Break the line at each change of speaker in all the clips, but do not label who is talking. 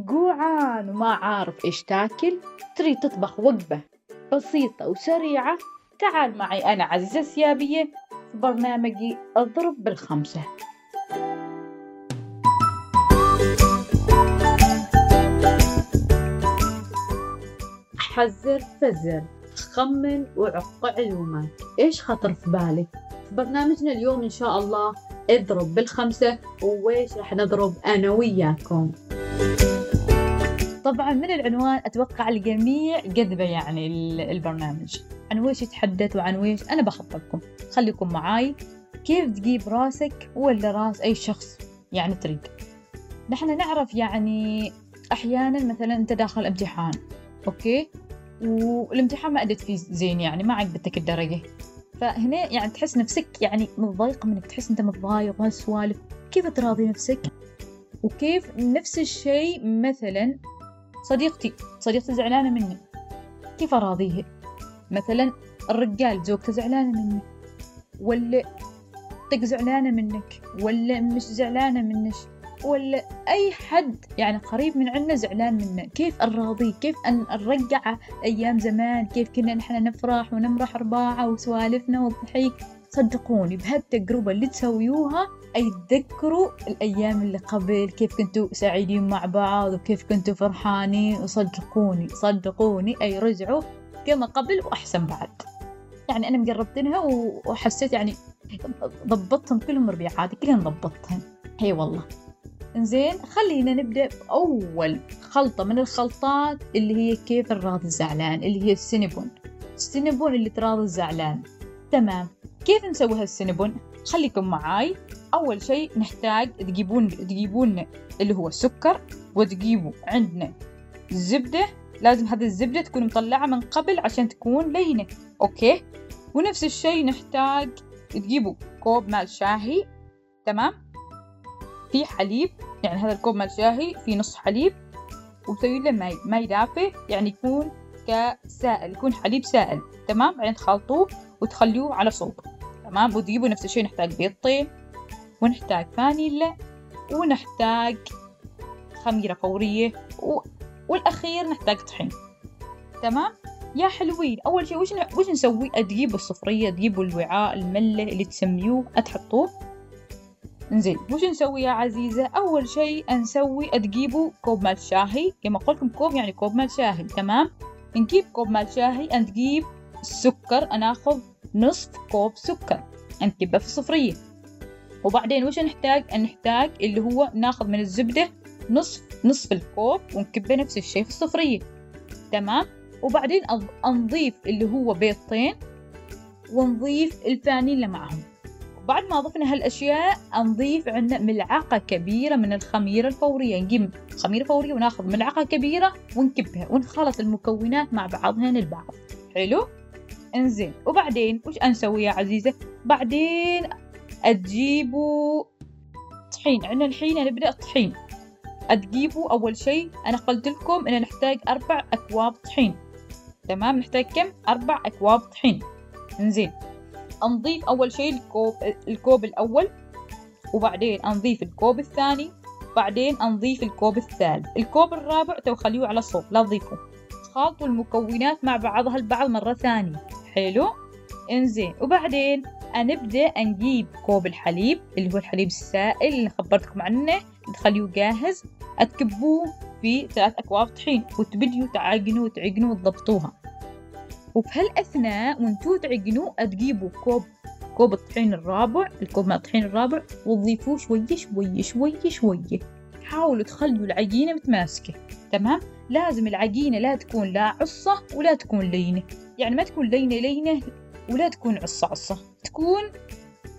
جوعان وما عارف إيش تاكل. تريد تطبخ وجبة بسيطة وسريعة. تعال معي أنا عزيزة السيابية في برنامجي أضرب بالخمسة. حذر فزر خمن وعق علومك إيش خطر في بالك؟ في برنامجنا اليوم إن شاء الله اضرب بالخمسة وإيش راح نضرب أنا وياكم؟ طبعا من العنوان أتوقع الجميع جذبة يعني البرنامج. عن ويش يتحدث وعن ويش أنا بخطبكم خليكم معاي. كيف تجيب راسك ولا راس أي شخص يعني تريد. نحن نعرف يعني أحيانا مثلا أنت داخل امتحان أوكي؟ والامتحان ما أدت فيه زين يعني ما عجبتك الدرجة. فهنا يعني تحس نفسك يعني متضايقة منك تحس أنت متضايق وهالسوالف. كيف تراضي نفسك؟ وكيف نفس الشيء مثلا صديقتي صديقتي زعلانة مني. كيف أراضيها مثلا الرجال زوجته زعلانة مني. ولا طق زعلانة منك ولا مش زعلانة منك ولا أي حد. يعني قريب من عنا زعلان منا. كيف نراضيه كيف أن نرجع أيام زمان؟ كيف كنا نحن نفرح ونمرح رباعة وسوالفنا والضحك صدقوني بهالتجربة اللي تسويوها أي تذكروا الأيام اللي قبل كيف كنتوا سعيدين مع بعض وكيف كنتوا فرحانين. وصدقوني صدقوني أي رجعوا كما قبل وأحسن بعد. يعني أنا مجربتنها وحسيت يعني ضبطتهم كلهم ربيعات كلهم ضبطتهم. هي والله. زين خلينا نبدأ بأول خلطة من الخلطات اللي هي كيف نراضي الزعلان اللي هي السينبون السينبون اللي تراضي الزعلان. تمام. كيف نسوي هالسينبون خليكم معاي. أول شيء نحتاج تجيبون تجيبون اللي هو السكر وتجيبوا عندنا الزبدة. لازم هذه الزبدة تكون مطلعة من قبل عشان تكون لينة okay؟ ونفس الشيء نحتاج تجيبوا كوب مال شاهي تمام؟ في حليب يعني هذا الكوب مال شاهي في نص حليب وتسوي له ماي ماي دافئ يعني يكون كسائل يكون حليب سائل تمام؟ بعدين تخلطوه وتخلوه على صوب. تمام وتجيبوا نفس الشيء نحتاج بيضتين ونحتاج فانيلا ونحتاج خميرة فورية و... والأخير نحتاج طحين. تمام؟ يا حلوين. أول شيء وش ن... وش نسوي؟ تجيبوا الصفرية تجيبوا الوعاء الملة اللي تسميوه تحطوه انزين وش نسوي يا عزيزة؟ أول شيء نسوي تجيبوا كوب مال شاهي. كما قلت لكم كوب يعني كوب مال شاهي. تمام؟ نجيب كوب مال شاهي نجيب السكر ناخذ نصف كوب سكر. نكبه في الصفرية. وبعدين وش نحتاج؟ نحتاج اللي هو ناخذ من الزبدة نصف نصف الكوب ونكبه نفس الشيء في الصفرية. تمام؟ وبعدين نضيف اللي هو بيضتين ونضيف الفانيلا معهم. بعد ما ضفنا هالأشياء نضيف عندنا ملعقة كبيرة من الخميرة الفورية. نجيب خميرة فورية وناخذ ملعقة كبيرة ونكبها ونخلط المكونات مع بعضهن البعض. حلو؟ انزين. وبعدين وش نسوي يا عزيزة؟ بعدين تجيبوا طحين. عندنا الحين نبدأ الطحين. تجيبوا أول شيء أنا قلت لكم إن نحتاج أربع أكواب طحين. تمام؟ نحتاج كم؟ أربع أكواب طحين. انزين. نضيف أول شيء الكوب الكوب الأول وبعدين نضيف الكوب الثاني بعدين نضيف الكوب الثالث. الكوب الرابع تو خليه على الصوب لا تضيفوه خلطوا المكونات مع بعضها البعض مرة ثانية. حلو؟ إنزين. وبعدين نبدأ نجيب كوب الحليب اللي هو الحليب السائل اللي خبرتكم عنه. تخليه جاهز. تكبوه في ثلاث أكواب طحين. وتبديوا تعجنوا وتعجنوا وتضبطوها. وفي هالأثناء وانتو تعجنوا تجيبوا كوب كوب الطحين الرابع الكوب مع الطحين الرابع. وتضيفوه شوية شوية شوية شوية حاولوا تخلوا العجينة متماسكة تمام؟ لازم العجينة لا تكون لا عصة ولا تكون لينة يعني ما تكون لينة لينة ولا تكون عصة عصة تكون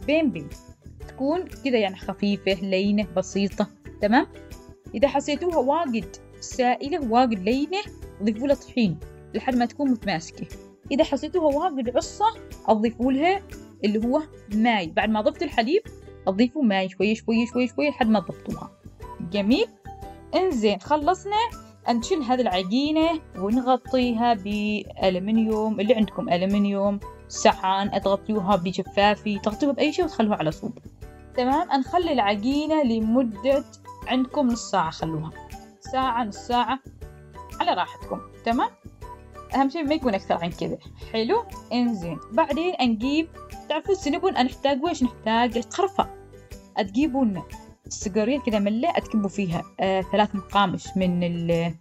بين بين تكون كذا يعني خفيفة لينة بسيطة تمام؟ إذا حسيتوها واجد سائلة واجد لينة ضيفوا لها طحين لحد ما تكون متماسكة. إذا حسيتوها واجد عصة أضيفوا لها اللي هو ماي. بعد ما ضفت الحليب أضيفوا ماي شوية شوية شوية شوية لحد ما تضبطوها. جميل. إنزين خلصنا. نشيل هذه العجينة ونغطيها بألمنيوم اللي عندكم ألمنيوم صحن تغطيوها بجفافي تغطيوها بأي شيء وتخلوها على صوب. تمام؟ نخلي العجينة لمدة عندكم نص ساعة خلوها. ساعة نص ساعة على راحتكم. تمام؟ أهم شيء ما يكون أكثر عن كذا. حلو؟ إنزين. بعدين نجيب تعرفوا السنبون نحتاج ويش نحتاج؟ القرفة. تجيبون السجارية كذا ملة تكبوا فيها. آه ثلاث مقامش من ال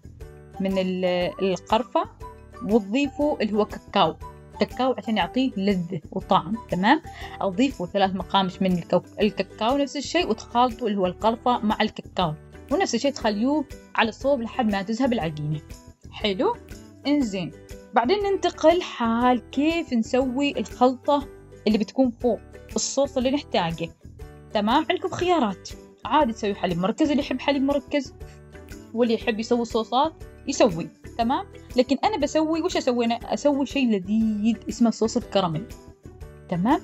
من ال القرفة وتضيفوا اللي هو كاكاو. كاكاو عشان يعطيه لذة وطعم تمام؟ أضيفوا ثلاث مقامش من. الكاكاو نفس الشيء وتخلطوا اللي هو القرفة مع الكاكاو. ونفس الشيء تخليوه على الصوب لحد ما تذهب العجينة. حلو؟ إنزين. بعدين ننتقل حال كيف نسوي الخلطة اللي بتكون فوق الصوص اللي نحتاجه. تمام؟ عندكم خيارات. عادي تسوي حليب مركز اللي يحب حليب مركز واللي يحب يسوي صوصات يسوي تمام؟ لكن أنا بسوي وش أسوي أنا؟ أسوي شيء لذيذ اسمه صوص الكراميل تمام؟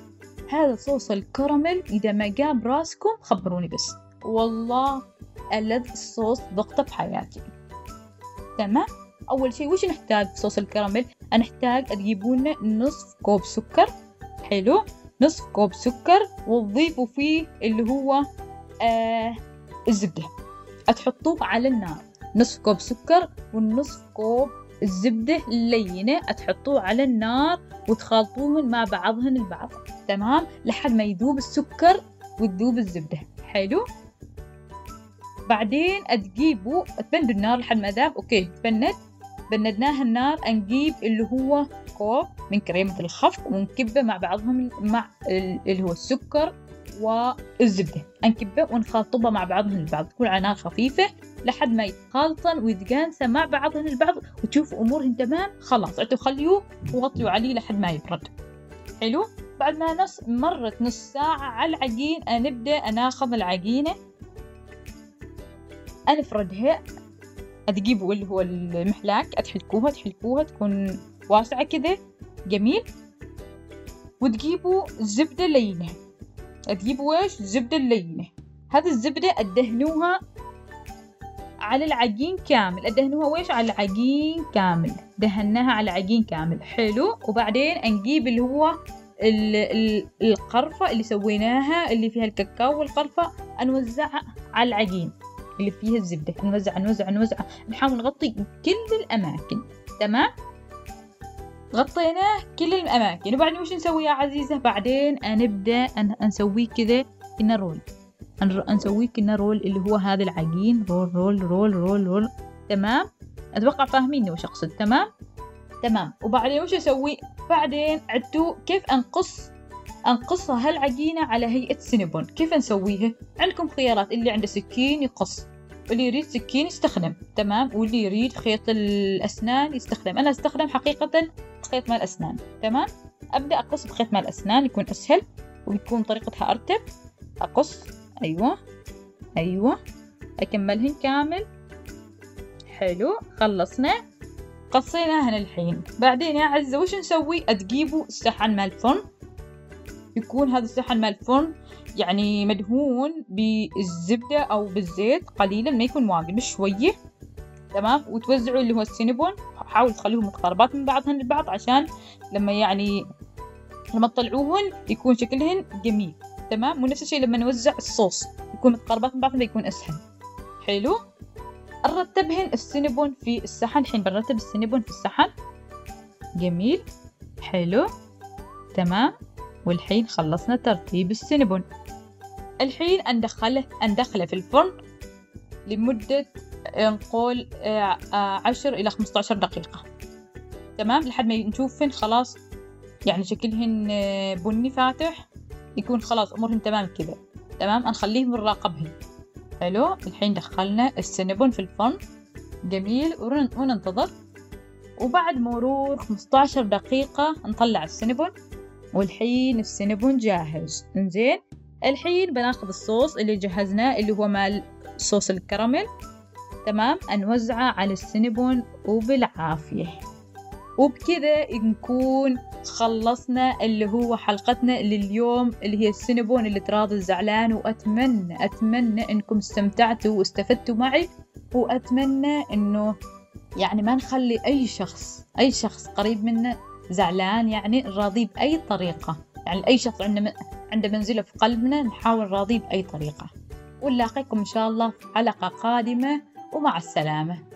هذا صوص الكراميل إذا ما جاب راسكم خبروني بس. والله ألذ صوص ذقته بحياتي تمام؟ أول شيء وش نحتاج في صوص الكراميل؟ نحتاج تجيبون نصف كوب سكر حلو؟ نصف كوب سكر وتضيفوا فيه اللي هو آه الزبدة. تحطوه على النار. نصف كوب سكر والنصف كوب الزبدة اللينة تحطوه على النار وتخلطوهم مع بعضهن البعض. تمام؟ لحد ما يذوب السكر وتذوب الزبدة. حلو؟ بعدين تجيبوا تبندوا النار لحد ما ذاب. okay تبند. بندناها النار. نجيب اللي هو كوب من كريمة الخفق ونكبه مع بعضهم مع اللي هو السكر. والزبدة نكبه ونخلطبها مع بعضهم البعض. تكون على نار خفيفة لحد ما يتخلطن ويتجانسن مع بعضهم البعض وتشوفوا أمورهم تمام. خلاص عتوا خليوه وغطيوا عليه لحد ما يبرد حلو؟ بعد ما نص مرت نص ساعة على العجين نبدأ ناخذ العجينة. نفردها تجيبوا اللي هو المحلاك. تحلكوها تحلكوها تكون واسعة كذا. جميل. وتجيبوا الزبدة اللينة تجيبوا إيش الزبدة اللينة هذه الزبدة أدهنوها على العجين كامل. أدهنوها ويش على العجين كامل. دهناها على العجين كامل. حلو. وبعدين نجيب اللي هو ال ال القرفة اللي سويناها اللي فيها الكاكاو والقرفة نوزعها على العجين اللي فيها الزبدة. نوزع نوزع نوزع نحاول نغطي كل الأماكن. تمام؟ غطيناه كل الأماكن. وبعدين وش نسوي يا عزيزة؟ بعدين نبدأ نسويه كذا كنه roll. نسويه كنه roll اللي هو هذا العجين. roll roll roll roll roll. تمام؟ أتوقع فاهميني وش أقصد. تمام؟ تمام. وبعدين وش أسوي؟ بعدين عدتوا كيف أنقص أنقصها هالعجينة على هيئة سينابون. كيف نسويها؟ عندكم خيارات. اللي عنده سكين يقص. واللي يريد سكين يستخدم. تمام؟ واللي يريد خيط الأسنان يستخدم. أنا أستخدم حقيقة خيط مال أسنان تمام؟ أبدأ أقص بخيط مال أسنان يكون أسهل ويكون طريقتها أرتب. أقص أيوة أيوة أكملهن كامل. حلو خلصنا. قصيناهن الحين. بعدين يا عزة وش نسوي؟ تجيبوا الصحن مال الفرن يكون هذا الصحن مال الفرن يعني مدهون بالزبدة أو بالزيت قليلا ما يكون واجد مش شوية تمام؟ وتوزعوا اللي هو السينبون حاولوا تخلوهم متقاربات من بعضهن البعض عشان لما يعني لما تطلعوهن يكون شكلهن جميل. تمام؟ ونفس الشيء لما نوزع الصوص. يكون متقاربات من بعضهن يكون أسهل. حلو؟ نرتبهن السينبون في الصحن الحين بنرتب السينبون في الصحن جميل. حلو. تمام؟ والحين خلصنا ترتيب السينبون الحين ندخله ندخله في الفرن لمدة نقول عشر إلى خمسة عشر دقيقة. تمام؟ لحد ما نشوفهن خلاص. يعني شكلهن بني فاتح يكون خلاص أمورهن تمام كذا. تمام؟ نخليهم نراقبهن. حلو؟ الحين دخلنا السينبون في الفرن. جميل. وننتظر. وبعد مرور 15 دقيقة نطلع السينبون والحين السينبون جاهز. إنزين؟ الحين بناخذ الصوص اللي جهزناه اللي هو مال صوص الكراميل. تمام؟ نوزعه على السينبون وبالعافية. وبكذا نكون خلصنا اللي هو حلقتنا لليوم اللي هي السينبون اللي تراضي الزعلان وأتمنى أتمنى إنكم استمتعتوا واستفدتوا معي وأتمنى إنه يعني ما نخلي أي شخص أي شخص قريب منا زعلان يعني نراضيه بأي طريقة. يعني أي شخص عنده عنده منزلة في قلبنا نحاول نراضيه بأي طريقة. ونلاقيكم إن شاء الله في حلقة قادمة. ومع السلامة.